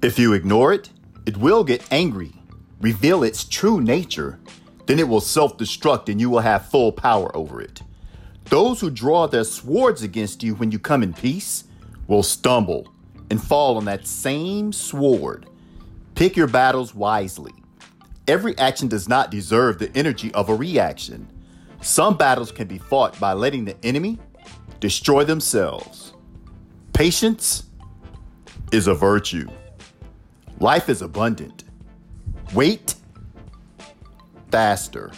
If you ignore it, it will get angry, reveal its true nature, then it will self destruct and you will have full power over it. Those who draw their swords against you when you come in peace will stumble and fall on that same sword. Pick your battles wisely. Every action does not deserve the energy of a reaction. Some battles can be fought by letting the enemy destroy themselves. Patience is a virtue. Life is abundant. Wait faster.